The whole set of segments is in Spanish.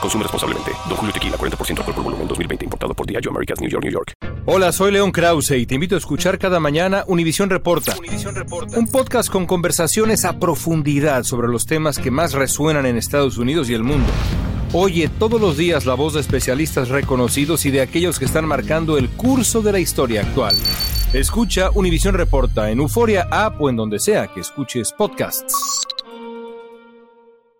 Consume responsablemente. Don Julio Tequila, 40% alcohol por volumen, 2020. Importado por Diageo Americas, New York, New York. Hola, soy León Krause y te invito a escuchar cada mañana Univisión Reporta. Un podcast con conversaciones a profundidad sobre los temas que más resuenan en Estados Unidos y el mundo. Oye todos los días la voz de especialistas reconocidos y de aquellos que están marcando el curso de la historia actual. Escucha Univisión Reporta en Euforia App o en donde sea que escuches podcasts.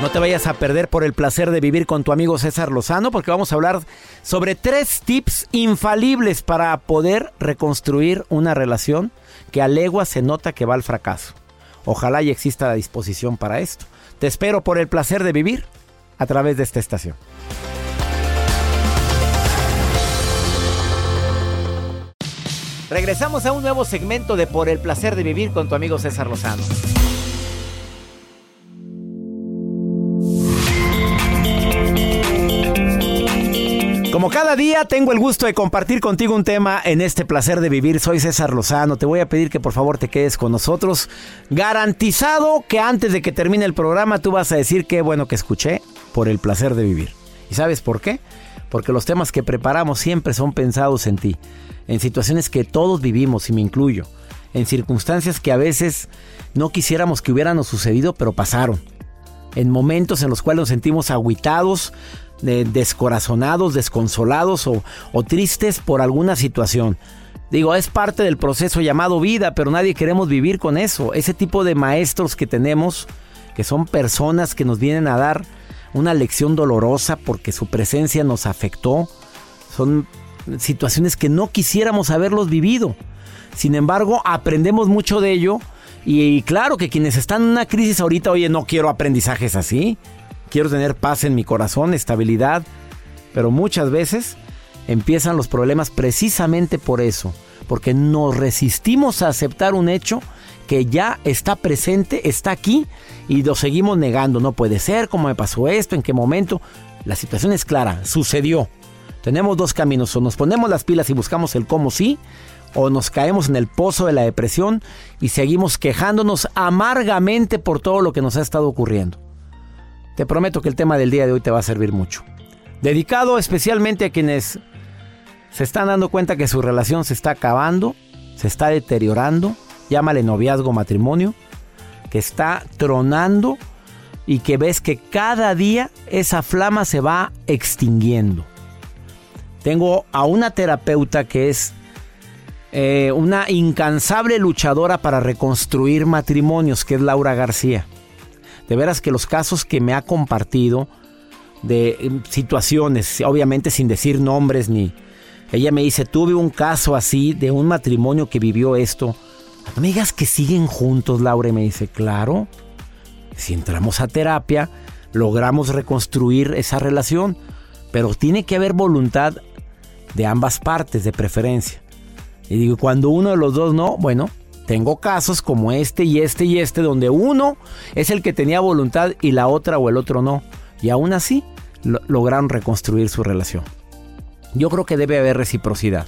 No te vayas a perder por el placer de vivir con tu amigo César Lozano porque vamos a hablar sobre tres tips infalibles para poder reconstruir una relación que a legua se nota que va al fracaso. Ojalá y exista la disposición para esto. Te espero por el placer de vivir a través de esta estación. Regresamos a un nuevo segmento de Por el placer de vivir con tu amigo César Lozano. Cada día tengo el gusto de compartir contigo un tema en este placer de vivir. Soy César Lozano. Te voy a pedir que por favor te quedes con nosotros. Garantizado que antes de que termine el programa tú vas a decir qué bueno que escuché por el placer de vivir. ¿Y sabes por qué? Porque los temas que preparamos siempre son pensados en ti. En situaciones que todos vivimos y me incluyo. En circunstancias que a veces no quisiéramos que hubieran sucedido pero pasaron. En momentos en los cuales nos sentimos aguitados descorazonados, desconsolados o, o tristes por alguna situación. Digo, es parte del proceso llamado vida, pero nadie queremos vivir con eso. Ese tipo de maestros que tenemos, que son personas que nos vienen a dar una lección dolorosa porque su presencia nos afectó, son situaciones que no quisiéramos haberlos vivido. Sin embargo, aprendemos mucho de ello y, claro que quienes están en una crisis ahorita, oye, no quiero aprendizajes así quiero tener paz en mi corazón, estabilidad, pero muchas veces empiezan los problemas precisamente por eso, porque nos resistimos a aceptar un hecho que ya está presente, está aquí y lo seguimos negando. No puede ser, cómo me pasó esto, en qué momento. La situación es clara, sucedió. Tenemos dos caminos, o nos ponemos las pilas y buscamos el cómo sí, o nos caemos en el pozo de la depresión y seguimos quejándonos amargamente por todo lo que nos ha estado ocurriendo. Te prometo que el tema del día de hoy te va a servir mucho. Dedicado especialmente a quienes se están dando cuenta que su relación se está acabando, se está deteriorando, llámale noviazgo, matrimonio, que está tronando y que ves que cada día esa flama se va extinguiendo. Tengo a una terapeuta que es eh, una incansable luchadora para reconstruir matrimonios, que es Laura García. De veras que los casos que me ha compartido de em, situaciones, obviamente sin decir nombres ni... Ella me dice, tuve un caso así de un matrimonio que vivió esto. No me digas que siguen juntos, Laura. Y me dice, claro, si entramos a terapia, logramos reconstruir esa relación. Pero tiene que haber voluntad de ambas partes, de preferencia. Y digo, cuando uno de los dos no, bueno, Tengo casos como este y este y este donde uno es el que tenía voluntad y la otra o el otro no. Y aún así lograron reconstruir su relación. Yo creo que debe haber reciprocidad.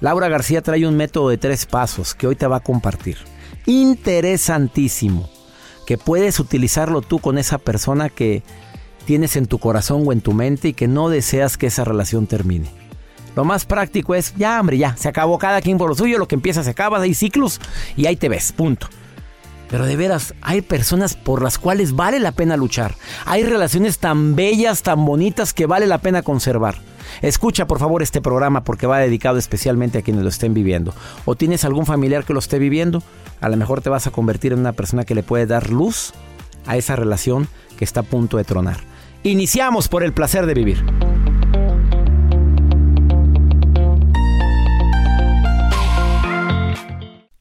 Laura García trae un método de tres pasos que hoy te va a compartir. Interesantísimo. Que puedes utilizarlo tú con esa persona que tienes en tu corazón o en tu mente y que no deseas que esa relación termine. Lo más práctico es, ya hombre, ya, se acabó cada quien por lo suyo, lo que empieza se acaba, hay ciclos y ahí te ves, punto. Pero de veras, hay personas por las cuales vale la pena luchar. Hay relaciones tan bellas, tan bonitas que vale la pena conservar. Escucha por favor este programa porque va dedicado especialmente a quienes lo estén viviendo. O tienes algún familiar que lo esté viviendo, a lo mejor te vas a convertir en una persona que le puede dar luz a esa relación que está a punto de tronar. Iniciamos por el placer de vivir.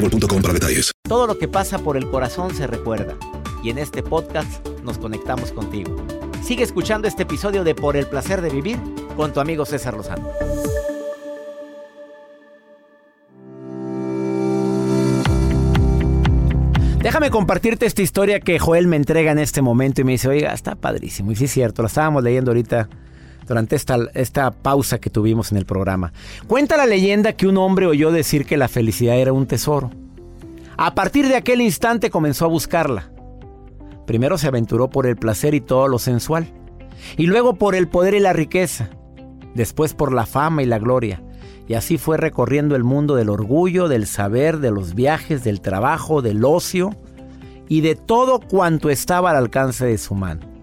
boostmobile detalles. Todo lo que pasa por el corazón se recuerda. Y en este podcast nos conectamos contigo. Sigue escuchando este episodio de Por el placer de vivir con tu amigo César Lozano. Déjame compartirte esta historia que Joel me entrega en este momento y me dice, oiga, está padrísimo. Y sí es cierto, la estábamos leyendo ahorita durante esta, esta pausa que tuvimos en el programa. Cuenta la leyenda que un hombre oyó decir que la felicidad era un tesoro. A partir de aquel instante comenzó a buscarla. Primero se aventuró por el placer y todo lo sensual, y luego por el poder y la riqueza, después por la fama y la gloria, y así fue recorriendo el mundo del orgullo, del saber, de los viajes, del trabajo, del ocio y de todo cuanto estaba al alcance de su mano.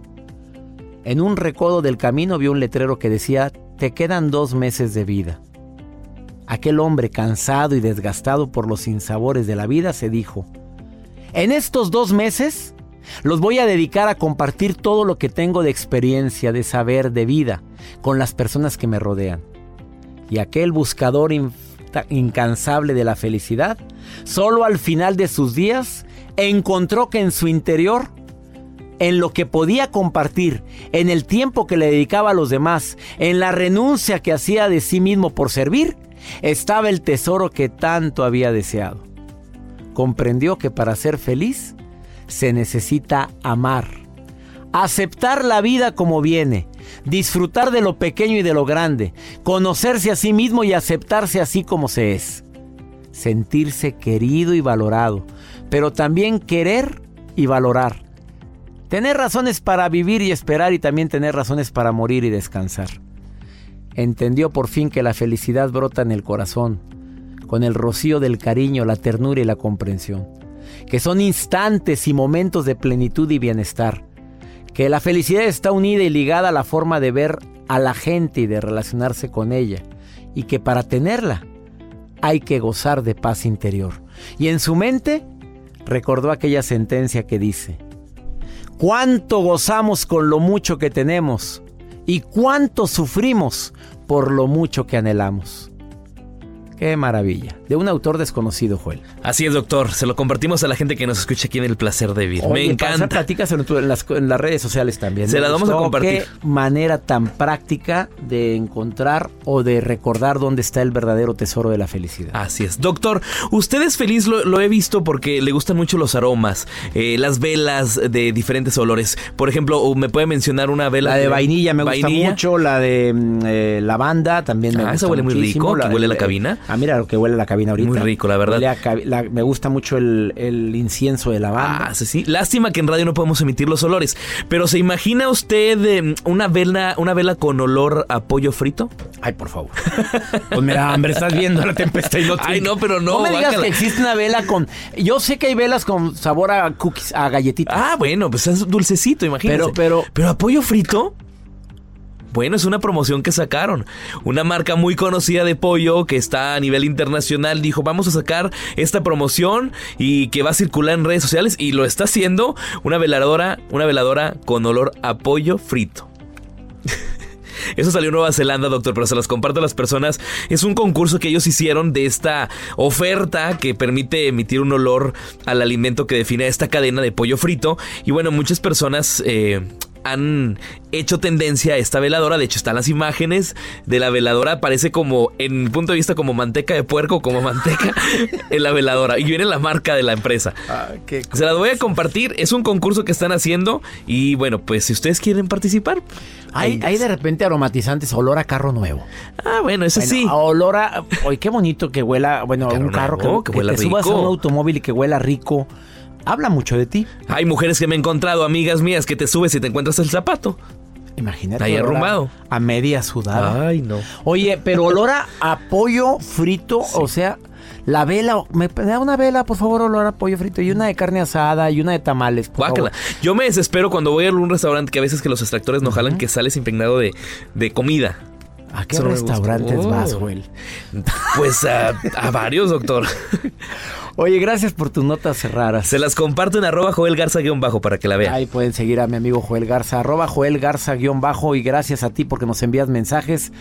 En un recodo del camino vio un letrero que decía, te quedan dos meses de vida. Aquel hombre cansado y desgastado por los sinsabores de la vida se dijo, en estos dos meses los voy a dedicar a compartir todo lo que tengo de experiencia, de saber, de vida con las personas que me rodean. Y aquel buscador incansable de la felicidad, solo al final de sus días encontró que en su interior en lo que podía compartir, en el tiempo que le dedicaba a los demás, en la renuncia que hacía de sí mismo por servir, estaba el tesoro que tanto había deseado. Comprendió que para ser feliz se necesita amar, aceptar la vida como viene, disfrutar de lo pequeño y de lo grande, conocerse a sí mismo y aceptarse así como se es, sentirse querido y valorado, pero también querer y valorar Tener razones para vivir y esperar y también tener razones para morir y descansar. Entendió por fin que la felicidad brota en el corazón, con el rocío del cariño, la ternura y la comprensión. Que son instantes y momentos de plenitud y bienestar. Que la felicidad está unida y ligada a la forma de ver a la gente y de relacionarse con ella. Y que para tenerla hay que gozar de paz interior. Y en su mente recordó aquella sentencia que dice, cuánto gozamos con lo mucho que tenemos y cuánto sufrimos por lo mucho que anhelamos. Qué maravilla. De un autor desconocido, Joel. Así es, doctor. Se lo compartimos a la gente que nos escucha aquí en El Placer de Vivir. Me encanta. Platicas en, en, las, en, las, redes sociales también. Se las vamos a compartir. Qué manera tan práctica de encontrar o de recordar dónde está el verdadero tesoro de la felicidad. Así es. Doctor, usted es feliz, lo, he visto porque le gustan mucho los aromas, eh, las velas de diferentes olores. Por ejemplo, ¿me puede mencionar una vela? La de, vainilla me gusta mucho, la de mm, eh, lavanda también me ah, gusta esa huele muy rico, que huele la cabina. Ah, mira lo que huele la cabina ahorita. Muy rico, la verdad. A la- me gusta mucho el, el incienso de lavanda. Ah, sí, sí. Lástima que en radio no podemos emitir los olores. Pero ¿se imagina usted eh, una vela, una vela con olor a pollo frito? Ay, por favor. Pues mira, hombre, estás viendo la tempestad y no te- Ay, no, pero no, No me digas que existe una vela con... Yo sé que hay velas con sabor a cookies, a galletitas. Ah, bueno, pues es dulcecito, imagínese. Pero- pero- Pero a pollo frito. Bueno, es una promoción que sacaron. Una marca muy conocida de pollo que está a nivel internacional dijo, vamos a sacar esta promoción y que va a circular en redes sociales y lo está haciendo una veladora, una veladora con olor a pollo frito. Eso salió en Nueva Zelanda, doctor, pero se las comparto a las personas. Es un concurso que ellos hicieron de esta oferta que permite emitir un olor al alimento que define esta cadena de pollo frito. Y bueno, muchas personas eh, han hecho tendencia a esta veladora. De hecho, están las imágenes de la veladora. Parece como, en mi punto de vista, como manteca de puerco, como manteca en la veladora. Y viene la marca de la empresa. Ah, qué Se las voy a compartir. Es un concurso que están haciendo. Y bueno, pues si ustedes quieren participar. Hay, de repente aromatizantes, olor a carro nuevo. Ah, bueno, Bueno, sí. a olor a... Oye, qué bonito que huela... Bueno, Carro un carro nuevo, que, que huela te subas a un automóvil y que huela rico. Habla mucho de ti. Hay mujeres que me he encontrado, amigas mías, que te subes y te encuentras el zapato. Imagínate. Ahí a- arrumbado. A, media sudada. Ay, no. Oye, pero olor a, pollo frito, o sea, la vela, me da una vela, por favor, olor a pollo frito y una de carne asada y una de tamales, por favor. Yo me desespero cuando voy a algún restaurante que a veces que los extractores no jalan, que sales impregnado de, de comida. ¿A qué Eso no restaurantes Oh. vas, Joel? Pues a, a varios, doctor. Oye, gracias por tus notas raras. Se las comparto en arroba Joel Garza-bajo para que la vean. Ahí pueden seguir a mi amigo Joel Garza, arroba Joel Garza guion bajo y gracias a ti porque nos envías mensajes.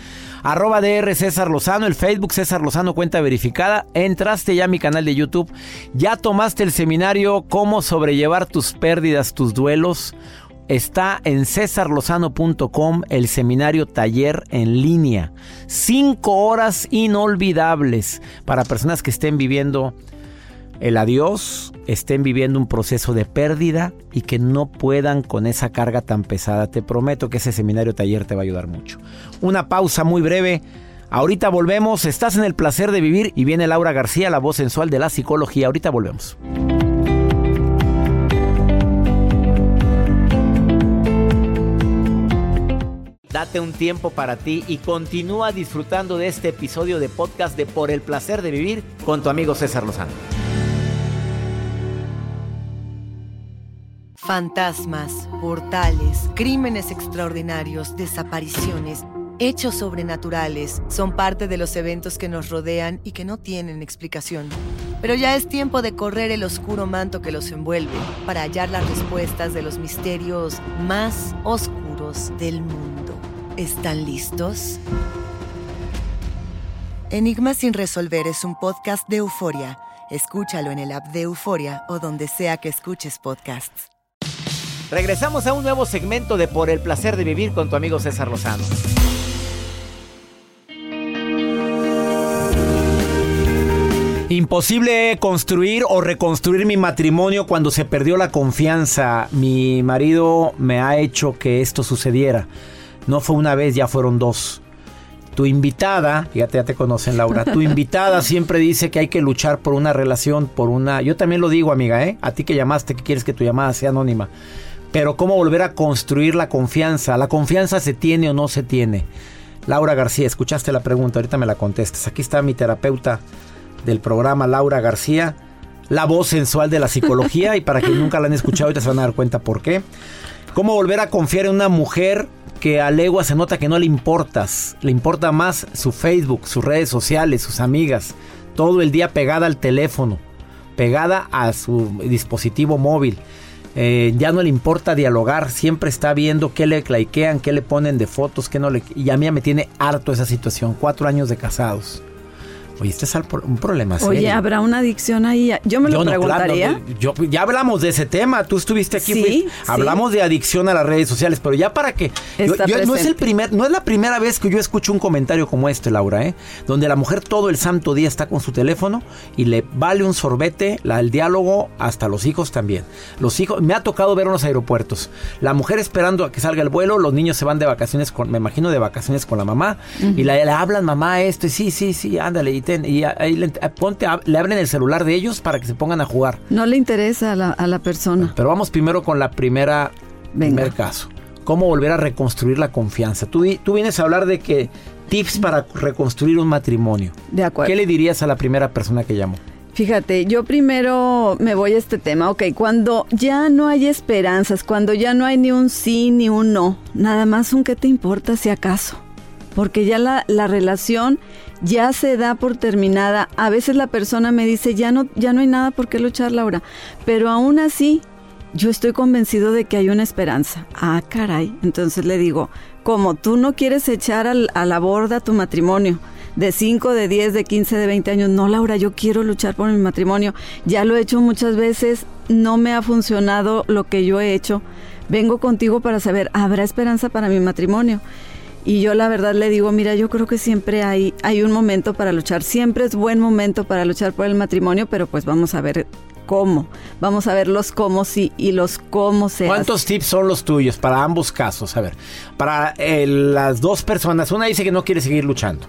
Arroba DR César Lozano, el Facebook César Lozano cuenta verificada. Entraste ya a mi canal de YouTube. Ya tomaste el seminario Cómo sobrellevar tus pérdidas, tus duelos. Está en cesarlozano.com el seminario taller en línea. Cinco horas inolvidables para personas que estén viviendo el adiós, estén viviendo un proceso de pérdida y que no puedan con esa carga tan pesada. Te prometo que ese seminario taller te va a ayudar mucho. Una pausa muy breve. Ahorita volvemos. Estás en el placer de vivir y viene Laura García, la voz sensual de la psicología. Ahorita volvemos. Date un tiempo para ti y continúa disfrutando de este episodio de podcast de Por el placer de vivir con tu amigo César Lozano. Fantasmas, portales, crímenes extraordinarios, desapariciones, hechos sobrenaturales son parte de los eventos que nos rodean y que no tienen explicación. Pero ya es tiempo de correr el oscuro manto que los envuelve para hallar las respuestas de los misterios más oscuros del mundo. ¿Están listos? Enigma sin resolver es un podcast de euforia. Escúchalo en el app de Euforia o donde sea que escuches podcasts. Regresamos a un nuevo segmento de Por el placer de vivir con tu amigo César Lozano. Imposible construir o reconstruir mi matrimonio cuando se perdió la confianza. Mi marido me ha hecho que esto sucediera. No fue una vez, ya fueron dos. Tu invitada, fíjate, ya te conocen Laura, tu invitada siempre dice que hay que luchar por una relación, por una... Yo también lo digo, amiga, ¿eh? A ti que llamaste, que quieres que tu llamada sea anónima. Pero ¿cómo volver a construir la confianza? ¿La confianza se tiene o no se tiene? Laura García, escuchaste la pregunta, ahorita me la contestas. Aquí está mi terapeuta del programa, Laura García, la voz sensual de la psicología, y para quien nunca la han escuchado, ahorita se van a dar cuenta por qué. ¿Cómo volver a confiar en una mujer que a legua se nota que no le importas? Le importa más su Facebook, sus redes sociales, sus amigas, todo el día pegada al teléfono, pegada a su dispositivo móvil. Eh, ya no le importa dialogar, siempre está viendo qué le likean, qué le ponen de fotos, qué no le... Y a mí me tiene harto esa situación, cuatro años de casados. Oye, este es un problema serio. Oye, ¿habrá una adicción ahí? Yo me lo no, claro, preguntaría. no, yo- ya hablamos de ese tema. Tú estuviste aquí. Sí, fuiste- sí. Hablamos de adicción a las redes sociales, pero ya para que yo- Está yo- no es el primer, no es la primera vez que yo escucho un comentario como este, Laura, ¿eh? Donde la mujer todo el santo día está con su teléfono y le vale un sorbete la, el diálogo hasta los hijos también. Los hijos, me ha tocado ver en los aeropuertos. La mujer esperando a que salga el vuelo, los niños se van de vacaciones con, me imagino de vacaciones con la mamá y la, le hablan mamá esto y sí, sí, sí, ándale y y ahí le, ponte, le abren el celular de ellos para que se pongan a jugar. No le interesa a la, a la persona. Pero vamos primero con la primera, primer caso. ¿Cómo volver a reconstruir la confianza? Tú, tú vienes a hablar de que tips para reconstruir un matrimonio. De acuerdo. ¿Qué le dirías a la primera persona que llamó? Fíjate, yo primero me voy a este tema, ok, cuando ya no hay esperanzas, cuando ya no hay ni un sí ni un no, nada más un qué te importa si acaso, porque ya la, la relación ya se da por terminada, a veces la persona me dice, ya no, ya no hay nada por qué luchar, Laura, pero aún así yo estoy convencido de que hay una esperanza. Ah, caray, entonces le digo, como tú no quieres echar a la borda tu matrimonio, de 5, de 10, de 15, de 20 años. No, Laura, yo quiero luchar por mi matrimonio. Ya lo he hecho muchas veces, no me ha funcionado lo que yo he hecho. Vengo contigo para saber, ¿habrá esperanza para mi matrimonio? Y yo la verdad le digo, mira, yo creo que siempre hay, hay un momento para luchar, siempre es buen momento para luchar por el matrimonio, pero pues vamos a ver cómo. Vamos a ver los cómo sí y los cómo se ¿Cuántos tips son los tuyos para ambos casos? A ver, para eh, las dos personas, una dice que no quiere seguir luchando.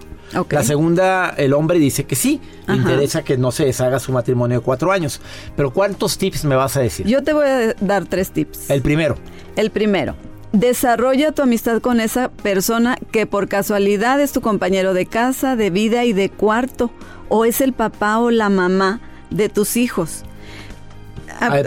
La segunda, el hombre dice que sí, le interesa que no se deshaga su matrimonio de cuatro años. Pero ¿cuántos tips me vas a decir? Yo te voy a dar tres tips. El primero. El primero. Desarrolla tu amistad con esa persona que por casualidad es tu compañero de casa, de vida y de cuarto, o es el papá o la mamá de tus hijos.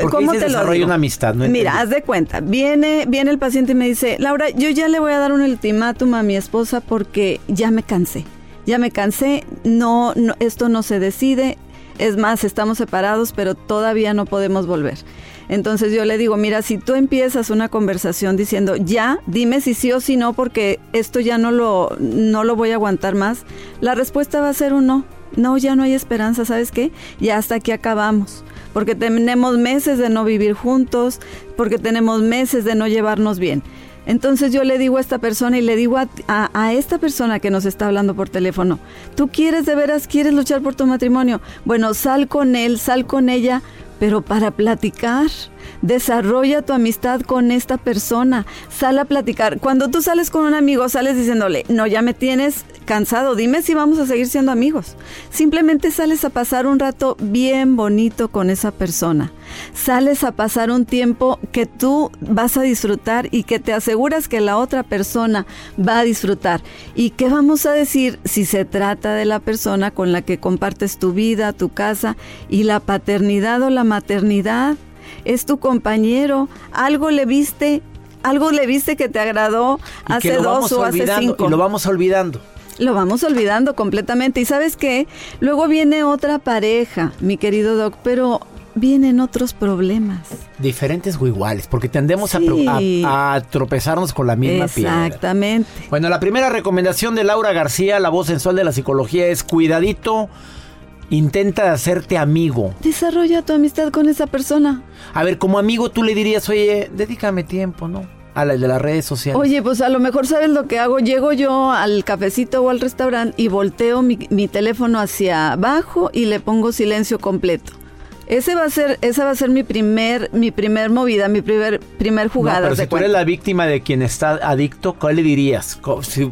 ¿Cómo te desarrolla una amistad? Mira, haz de cuenta. Viene, viene el paciente y me dice, Laura, yo ya le voy a dar un ultimátum a mi esposa porque ya me cansé ya me cansé, no, esto no se decide, es más, estamos separados, pero todavía no podemos volver. Entonces yo le digo, mira, si tú empiezas una conversación diciendo, ya, dime si sí o si no, porque esto ya no lo, no lo voy a aguantar más, la respuesta va a ser un no. No, ya no hay esperanza, ¿sabes qué? Ya hasta aquí acabamos. Porque tenemos meses de no vivir juntos, porque tenemos meses de no llevarnos bien. Entonces yo le digo a esta persona y le digo a, esta persona que nos está hablando por teléfono, ¿tú quieres de veras, quieres luchar por tu matrimonio? Bueno, sal con él, sal con ella, pero para platicar. Desarrolla tu amistad con esta persona. Sal a platicar. Cuando tú sales con un amigo, sales diciéndole, no, ya me tienes cansado, dime si vamos a seguir siendo amigos. Simplemente sales a pasar un rato bien bonito con esa persona. Sales a pasar un tiempo que tú vas a disfrutar y que te aseguras que la otra persona va a disfrutar. ¿Y qué vamos a decir si se trata de la persona con la que compartes tu vida, tu casa y la paternidad o la maternidad? Es tu compañero, algo le viste algo le viste que te agradó hace dos o hace cinco. Y lo vamos olvidando lo vamos olvidando completamente. Y sabes qué, luego viene otra pareja, mi querido Doc, pero vienen otros problemas. Diferentes o iguales, porque tendemos a, tropezarnos con la misma piedra. Exactamente. Bueno, la primera recomendación de Laura García, la voz sensual de la psicología, es cuidadito. Intenta hacerte amigo. Desarrolla tu amistad con esa persona. A ver, como amigo tú le dirías, oye, dedícame tiempo, ¿no? A la de las redes sociales. Oye, pues a lo mejor sabes lo que hago. Llego yo al cafecito o al restaurante y volteo mi, mi teléfono hacia abajo y le pongo silencio completo. Ese va a ser, esa va a ser mi primer, mi primer movida, mi primer, primer jugada. pero si tú eres la víctima de quien está adicto, ¿cuál le dirías?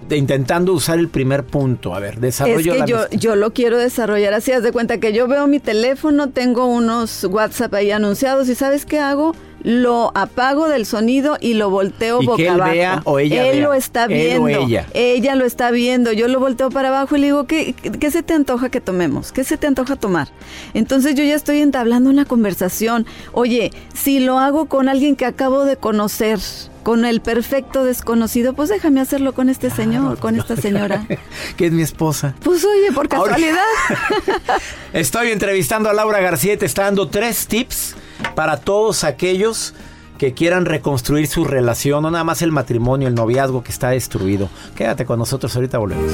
intentando usar el primer punto. A ver, desarrollo. Es que yo, yo lo quiero desarrollar así. Haz de cuenta que yo veo mi teléfono, tengo unos WhatsApp ahí anunciados y ¿sabes qué hago? Lo apago del sonido y lo volteo ¿Y boca que él abajo. Vea o ella él lo está viendo. ella. ella. lo está viendo. Yo lo volteo para abajo y le digo, ¿qué, ¿qué se te antoja que tomemos? ¿Qué se te antoja tomar? Entonces yo ya estoy entablando una conversación. Oye, si lo hago con alguien que acabo de conocer, con el perfecto desconocido, pues déjame hacerlo con este señor, con esta señora. que es mi esposa. Pues oye, por casualidad. Estoy entrevistando a Laura García y te está dando tres tips para todos aquellos que quieran reconstruir su relación, no nada más el matrimonio, el noviazgo que está destruido. Quédate con nosotros, ahorita volvemos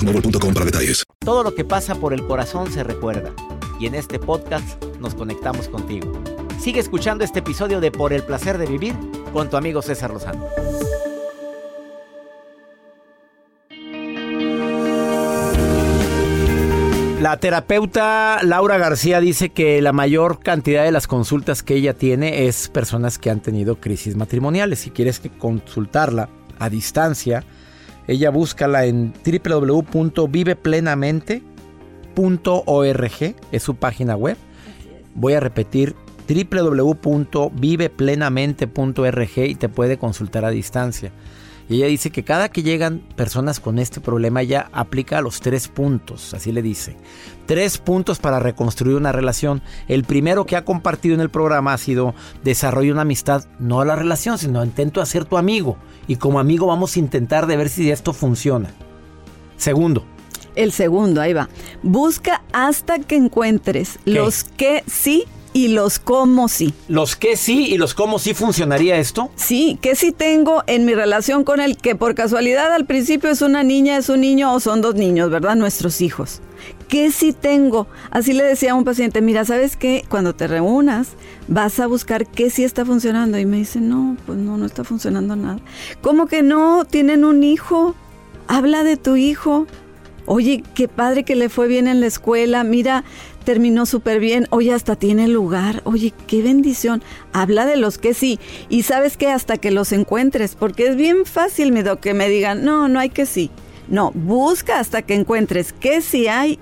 boostmobile.com para detalles. Todo lo que pasa por el corazón se recuerda. Y en este podcast nos conectamos contigo. Sigue escuchando este episodio de Por el placer de vivir con tu amigo César Lozano. La terapeuta Laura García dice que la mayor cantidad de las consultas que ella tiene es personas que han tenido crisis matrimoniales. Si quieres consultarla a distancia, ella búscala en www.viveplenamente.org, es su página web. Voy a repetir www.viveplenamente.org y te puede consultar a distancia. Y ella dice que cada que llegan personas con este problema, ella aplica los tres puntos, así le dice. Tres puntos para reconstruir una relación. El primero que ha compartido en el programa ha sido desarrollo una amistad, no la relación, sino intento hacer tu amigo. Y como amigo vamos a intentar de ver si esto funciona. Segundo, El segundo, ahí va. Busca hasta que encuentres los que sí y los cómo sí. los que sí y los cómo sí funcionaría esto. Sí, que sí tengo en mi relación con él, que por casualidad al principio es una niña, es un niño o son dos niños, ¿verdad? Nuestros hijos. ¿Qué sí tengo? Así le decía a un paciente, mira, ¿sabes qué? Cuando te reúnas, vas a buscar qué sí está funcionando. Y me dice, no, pues no, no está funcionando nada. ¿Cómo que no? Tienen un hijo. Habla de tu hijo. Oye, qué padre que le fue bien en la escuela. Mira, terminó súper bien. Oye, hasta tiene lugar. Oye, qué bendición. Habla de los que sí. Y sabes que hasta que los encuentres, porque es bien fácil, mi que me digan, no, no hay que sí. No, busca hasta que encuentres qué sí hay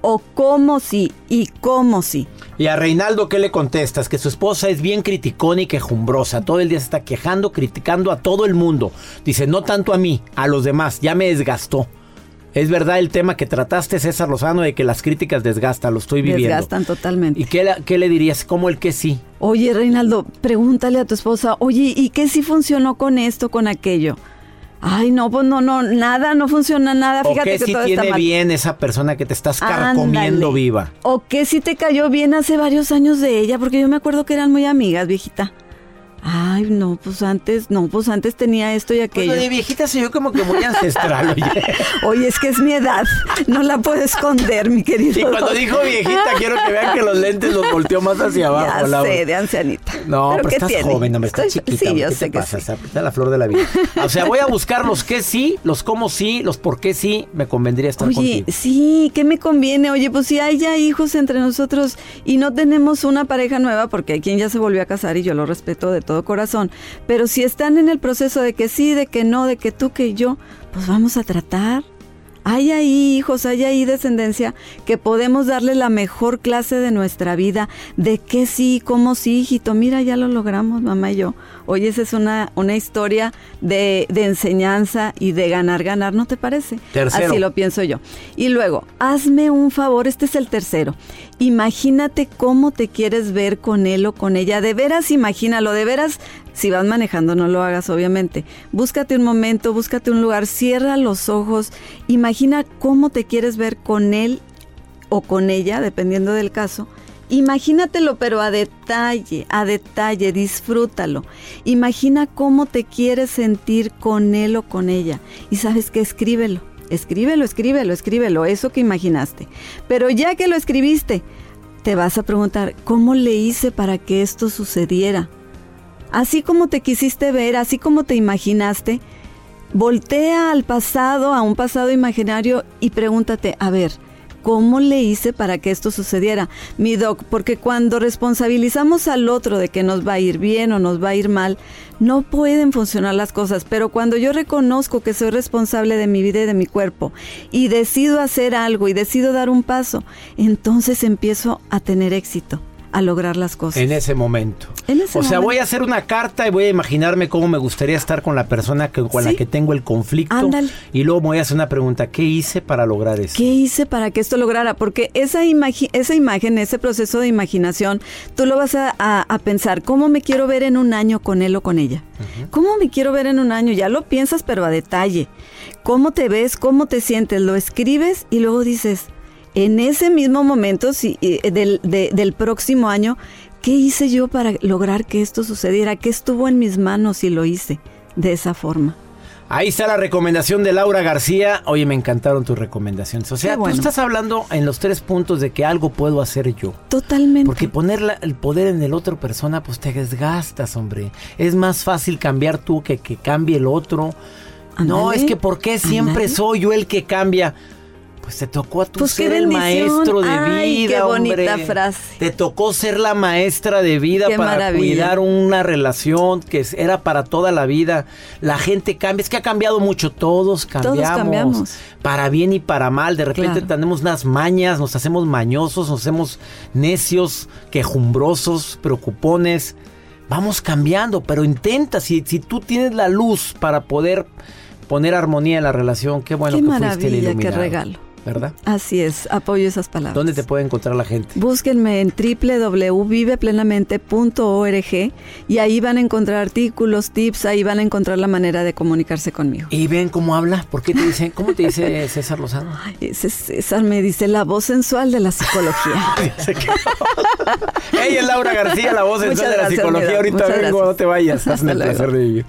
o cómo sí y cómo sí. Y a Reinaldo, ¿qué le contestas? Que su esposa es bien criticona y quejumbrosa. Todo el día se está quejando, criticando a todo el mundo. Dice, no tanto a mí, a los demás. Ya me desgastó. Es verdad el tema que trataste, César Lozano, de que las críticas desgastan, lo estoy viviendo. Desgastan totalmente. ¿Y qué, qué le dirías? ¿Cómo el que sí? Oye, Reinaldo, pregúntale a tu esposa, oye, ¿y qué sí funcionó con esto, con aquello? Ay, no, pues no, no, nada, no funciona nada. ¿O Fíjate qué que sí todo tiene está mal. bien esa persona que te estás carcomiendo Ándale. viva? ¿O qué sí te cayó bien hace varios años de ella? Porque yo me acuerdo que eran muy amigas, viejita. Ay, no, pues antes, no, pues antes tenía esto y Pues aquello. lo de viejita se yo como que muy ancestral, oye. Oye, es que es mi edad, no la puedo esconder, mi querido. Y cuando dijo viejita, quiero que vean que los lentes los volteó más hacia abajo. Ya sé, de ancianita. No, pero, ¿qué estás tiene? joven, hombre, estás Estoy- chiquita. Sí, yo ¿qué sé te que pasa? sí. Está, la flor de la vida. O sea, voy a buscar los qué sí, los cómo sí, los por qué sí, me convendría estar Oye, contigo. sí, ¿qué me conviene? Oye, pues si hay ya hijos entre nosotros y no tenemos una pareja nueva, porque hay quien ya se volvió a casar y yo lo respeto de todo corazón, pero si están en el proceso de que sí, de que no, de que tú, que yo, pues vamos a tratar. Hay ahí hijos, hay ahí descendencia que podemos darle la mejor clase de nuestra vida, de qué sí, cómo sí, hijito, mira, ya lo logramos, mamá y yo. Oye, esa es una, una historia de, de enseñanza y de ganar, ganar, ¿no te parece? Tercero. Así lo pienso yo. Y luego, hazme un favor, este es el tercero. Imagínate cómo te quieres ver con él o con ella. De veras, imagínalo, de veras, si vas manejando, no lo hagas, obviamente. Búscate un momento, búscate un lugar, cierra los ojos, imagina cómo te quieres ver con él o con ella, dependiendo del caso. Imagínatelo, pero a detalle, a detalle, disfrútalo. Imagina cómo te quieres sentir con él o con ella. Y sabes que escríbelo, escríbelo, escríbelo, escríbelo, eso que imaginaste. Pero ya que lo escribiste, te vas a preguntar, ¿cómo le hice para que esto sucediera? Así como te quisiste ver, así como te imaginaste, voltea al pasado, a un pasado imaginario y pregúntate, a ver, ¿cómo le hice para que esto sucediera? Mi doc, porque cuando responsabilizamos al otro de que nos va a ir bien o nos va a ir mal, no pueden funcionar las cosas, pero cuando yo reconozco que soy responsable de mi vida y de mi cuerpo y decido hacer algo y decido dar un paso, entonces empiezo a tener éxito a lograr las cosas. En ese momento. En ese o sea, momento. voy a hacer una carta y voy a imaginarme cómo me gustaría estar con la persona que, con la que tengo el conflicto. Ándale. Y luego me voy a hacer una pregunta. ¿Qué hice para lograr eso? ¿Qué hice para que esto lograra? Porque esa, imagi- esa imagen, ese proceso de imaginación, tú lo vas a, a- a pensar, ¿cómo me quiero ver en un año con él o con ella? ¿Cómo me quiero ver en un año? Ya lo piensas, pero a detalle. ¿Cómo te ves? ¿Cómo te sientes? Lo escribes y luego dices, en ese mismo momento si, eh, del, de- del próximo año, ¿qué hice yo para lograr que esto sucediera? ¿Qué estuvo en mis manos y lo hice de esa forma? Ahí está la recomendación de Laura García. Oye, me encantaron tus recomendaciones. O sea, bueno. tú estás hablando en los tres puntos de que algo puedo hacer yo. Totalmente. Porque poner la- el poder en el otro persona, pues te desgastas, hombre. Es más fácil cambiar tú que que cambie el otro. No, es que ¿por qué siempre soy yo el que cambia? Pues te tocó a tú Pues ser el maestro de Ay, vida, qué bonita hombre. frase. Te tocó ser la maestra de vida Qué para maravilla. cuidar una relación que era para toda la vida. La gente cambia, es que ha cambiado mucho, todos cambiamos. cambiamos. Para bien y para mal. De repente Claro. tenemos unas mañas, nos hacemos mañosos, nos hacemos necios, quejumbrosos, preocupones. Vamos cambiando, pero intenta, si, si tú tienes la luz para poder poner armonía en la relación, qué bueno Qué que fuiste el maravilla, qué iluminado, regalo. ¿Verdad? Así es, apoyo esas palabras. ¿Dónde te puede encontrar la gente? Búsquenme en www.viveplenamente.org y ahí van a encontrar artículos, tips, ahí van a encontrar la manera de comunicarse conmigo. Y ven cómo habla. ¿Por qué te dice, cómo te dice César Lozano? César me dice la voz sensual de la psicología. Ella es Laura García, la voz Muchas sensual de la gracias, psicología. Ahorita muchas vengo, gracias. no te vayas. Hasta el placer de vivir.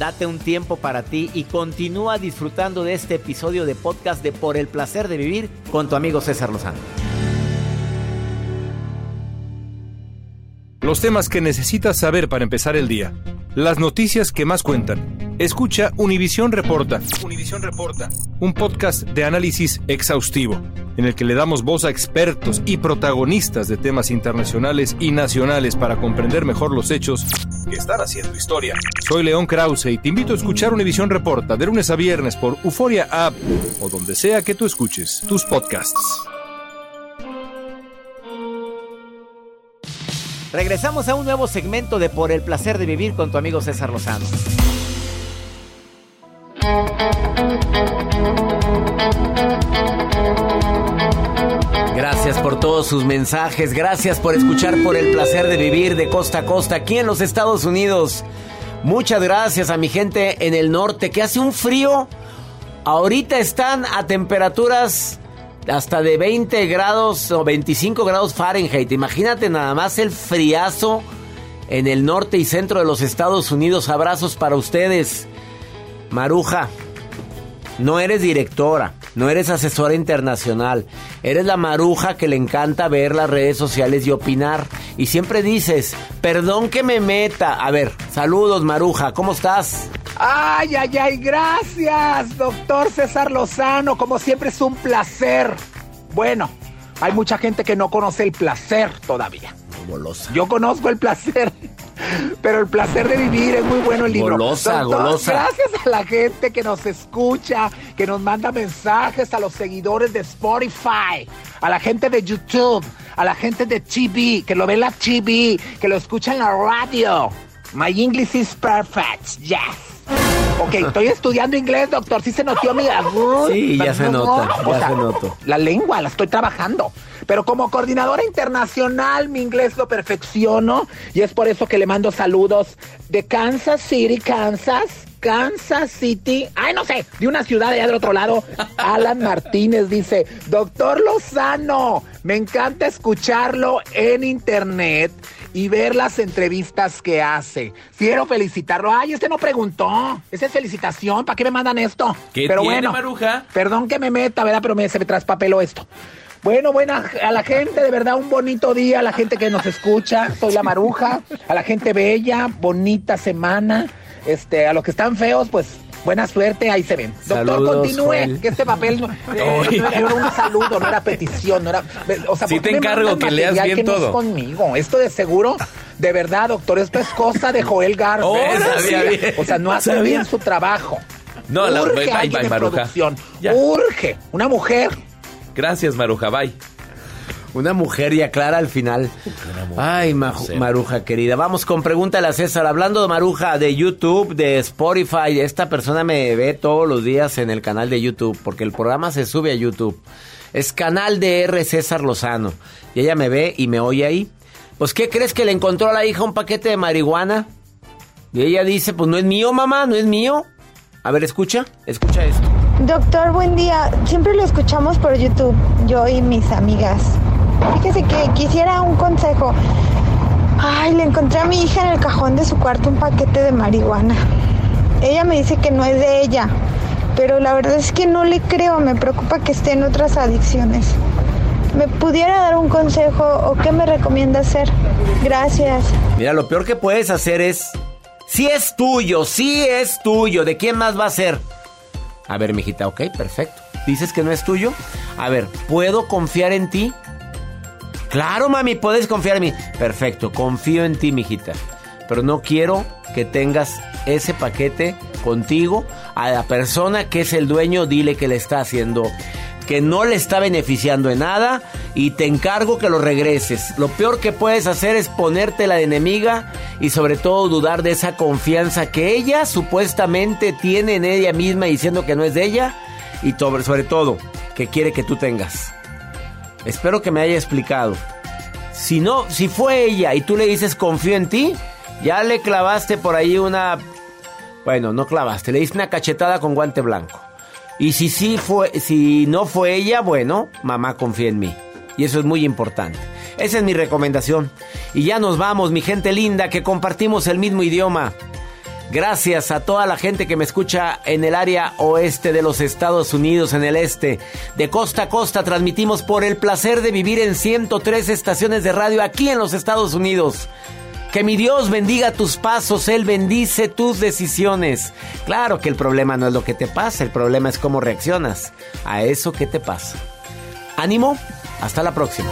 Date un tiempo para ti y continúa disfrutando de este episodio de podcast de Por el placer de vivir con tu amigo César Lozano. Los temas que necesitas saber para empezar el día. Las noticias que más cuentan. Escucha Univisión Reporta. Univisión Reporta. Un podcast de análisis exhaustivo, en el que le damos voz a expertos y protagonistas de temas internacionales y nacionales para comprender mejor los hechos que están haciendo historia. Soy León Krause y te invito a escuchar Univisión Reporta de lunes a viernes por Euforia App o donde sea que tú escuches tus podcasts. Regresamos a un nuevo segmento de Por el placer de vivir con tu amigo César Lozano. Gracias por todos sus mensajes, gracias por escuchar por el placer de vivir de costa a costa aquí en los Estados Unidos. Muchas gracias a mi gente en el norte que hace un frío. Ahorita están a temperaturas hasta de 20 grados o 25 grados Fahrenheit. Imagínate nada más el friazo en el norte y centro de los Estados Unidos. Abrazos para ustedes. Maruja, no eres directora, no eres asesora internacional. Eres la maruja que le encanta ver las redes sociales y opinar. Y siempre dices, perdón que me meta. A ver, saludos Maruja, ¿cómo estás? Ay, ay, ay, gracias, doctor César Lozano. Como siempre es un placer. Bueno, hay mucha gente que no conoce el placer todavía. Yo conozco el placer, pero el placer de vivir es muy bueno el libro. Golosa, golosa. Gracias a la gente que nos escucha, que nos manda mensajes, a los seguidores de Spotify, a la gente de YouTube, a la gente de TV, que lo ve en la TV, que lo escucha en la radio. My English is perfect, yes. Ok, estoy estudiando inglés, doctor. Sí se notó mi Sí, ya se nota, O ya sea, se notó. La lengua la estoy trabajando. Pero como coordinadora internacional, mi inglés lo perfecciono. Y es por eso que le mando saludos de Kansas City, Kansas. Kansas City, ay no sé, de una ciudad allá del otro lado, Alan Martínez dice, doctor Lozano, me encanta escucharlo en internet y ver las entrevistas que hace. Quiero felicitarlo. Ay, este no preguntó. Esa es felicitación. ¿Para qué me mandan esto? ¿Qué Pero tiene, bueno, Maruja? Perdón que me meta, ¿verdad? Pero me, se me traspapeló esto. Bueno, buena, a la gente, de verdad, un bonito día, a la gente que nos escucha, soy la maruja, a la gente bella, bonita semana, este, a los que están feos, pues, buena suerte, ahí se ven. Doctor, continúe, Joel. que este papel no- eh, era un saludo, no era petición, no era, o sea, Sí ¿por qué te encargo que leas bien que no es todo. conmigo, esto de seguro, de verdad, doctor, esto es cosa de Joel Garza. Bien. O sea, no hace bien su trabajo. No, la- Urge en Maruja. producción. Ya. Urge una mujer Gracias, Maruja. Bye. Una mujer y aclara al final. Ay, Maruja querida. Vamos con Pregúntale a César. Hablando de Maruja, de YouTube, de Spotify. Esta persona me ve todos los días en el canal de YouTube, porque el programa se sube a YouTube. Es canal de R. César Lozano. Y ella me ve y me oye ahí. Pues, ¿qué crees que le encontró a la hija un paquete de marihuana? Y ella dice, pues no es mío, mamá, no es mío. A ver, escucha, escucha esto. Doctor, buen día. Siempre lo escuchamos por YouTube, yo y mis amigas. Fíjese que quisiera un consejo. Ay, le encontré a mi hija en el cajón de su cuarto un paquete de marihuana. Ella me dice que no es de ella, pero la verdad es que no le creo, me preocupa que esté en otras adicciones. ¿Me pudiera dar un consejo o qué me recomienda hacer? Gracias. Mira, lo peor que puedes hacer es... Si es tuyo, si es tuyo, ¿de quién más va a ser? A ver, mijita, ok, perfecto. ¿Dices que no es tuyo? A ver, ¿puedo confiar en ti? Claro, mami, puedes confiar en mí. Perfecto, confío en ti, mijita. Pero no quiero que tengas ese paquete contigo. A la persona que es el dueño, dile que le está haciendo, que no le está beneficiando en nada y te encargo que lo regreses. Lo peor que puedes hacer es ponerte la enemiga y sobre todo dudar de esa confianza que ella supuestamente tiene en ella misma diciendo que no es de ella y sobre todo que quiere que tú tengas. Espero que me haya explicado. Si no, si fue ella y tú le dices confío en ti, ya le clavaste por ahí una... Bueno, no clavaste, le diste una cachetada con guante blanco. Y si sí fue, si no fue ella, bueno, mamá confía en mí. Y eso es muy importante. Esa es mi recomendación. Y ya nos vamos, mi gente linda, que compartimos el mismo idioma. Gracias a toda la gente que me escucha en el área oeste de los Estados Unidos, en el este. De costa a costa transmitimos por el placer de vivir en 103 estaciones de radio aquí en los Estados Unidos. Que mi Dios bendiga tus pasos, Él bendice tus decisiones. Claro que el problema no es lo que te pasa, el problema es cómo reaccionas a eso que te pasa. Ánimo, hasta la próxima.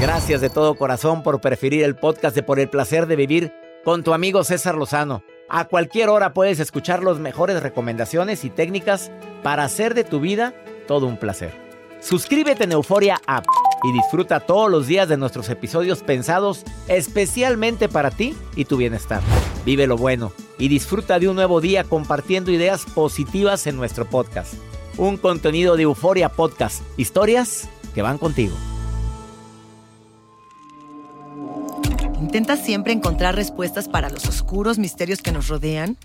Gracias de todo corazón por preferir el podcast de Por el placer de vivir con tu amigo César Lozano. A cualquier hora puedes escuchar las mejores recomendaciones y técnicas para hacer de tu vida todo un placer. Suscríbete en Euforia App y disfruta todos los días de nuestros episodios pensados especialmente para ti y tu bienestar. Vive lo bueno y disfruta de un nuevo día compartiendo ideas positivas en nuestro podcast. Un contenido de Euforia Podcast, historias que van contigo. ¿Intentas siempre encontrar respuestas para los oscuros misterios que nos rodean?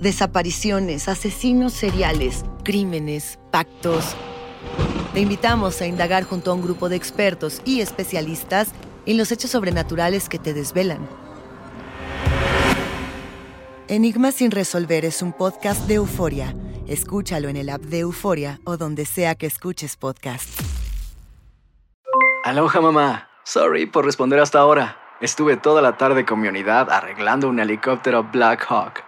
Desapariciones, asesinos seriales, crímenes, pactos. Te invitamos a indagar junto a un grupo de expertos y especialistas en los hechos sobrenaturales que te desvelan. Enigma sin resolver es un podcast de euforia. Escúchalo en el app de Euforia o donde sea que escuches podcast. Aloha mamá. Sorry por responder hasta ahora. Estuve toda la tarde con mi unidad arreglando un helicóptero Black Hawk.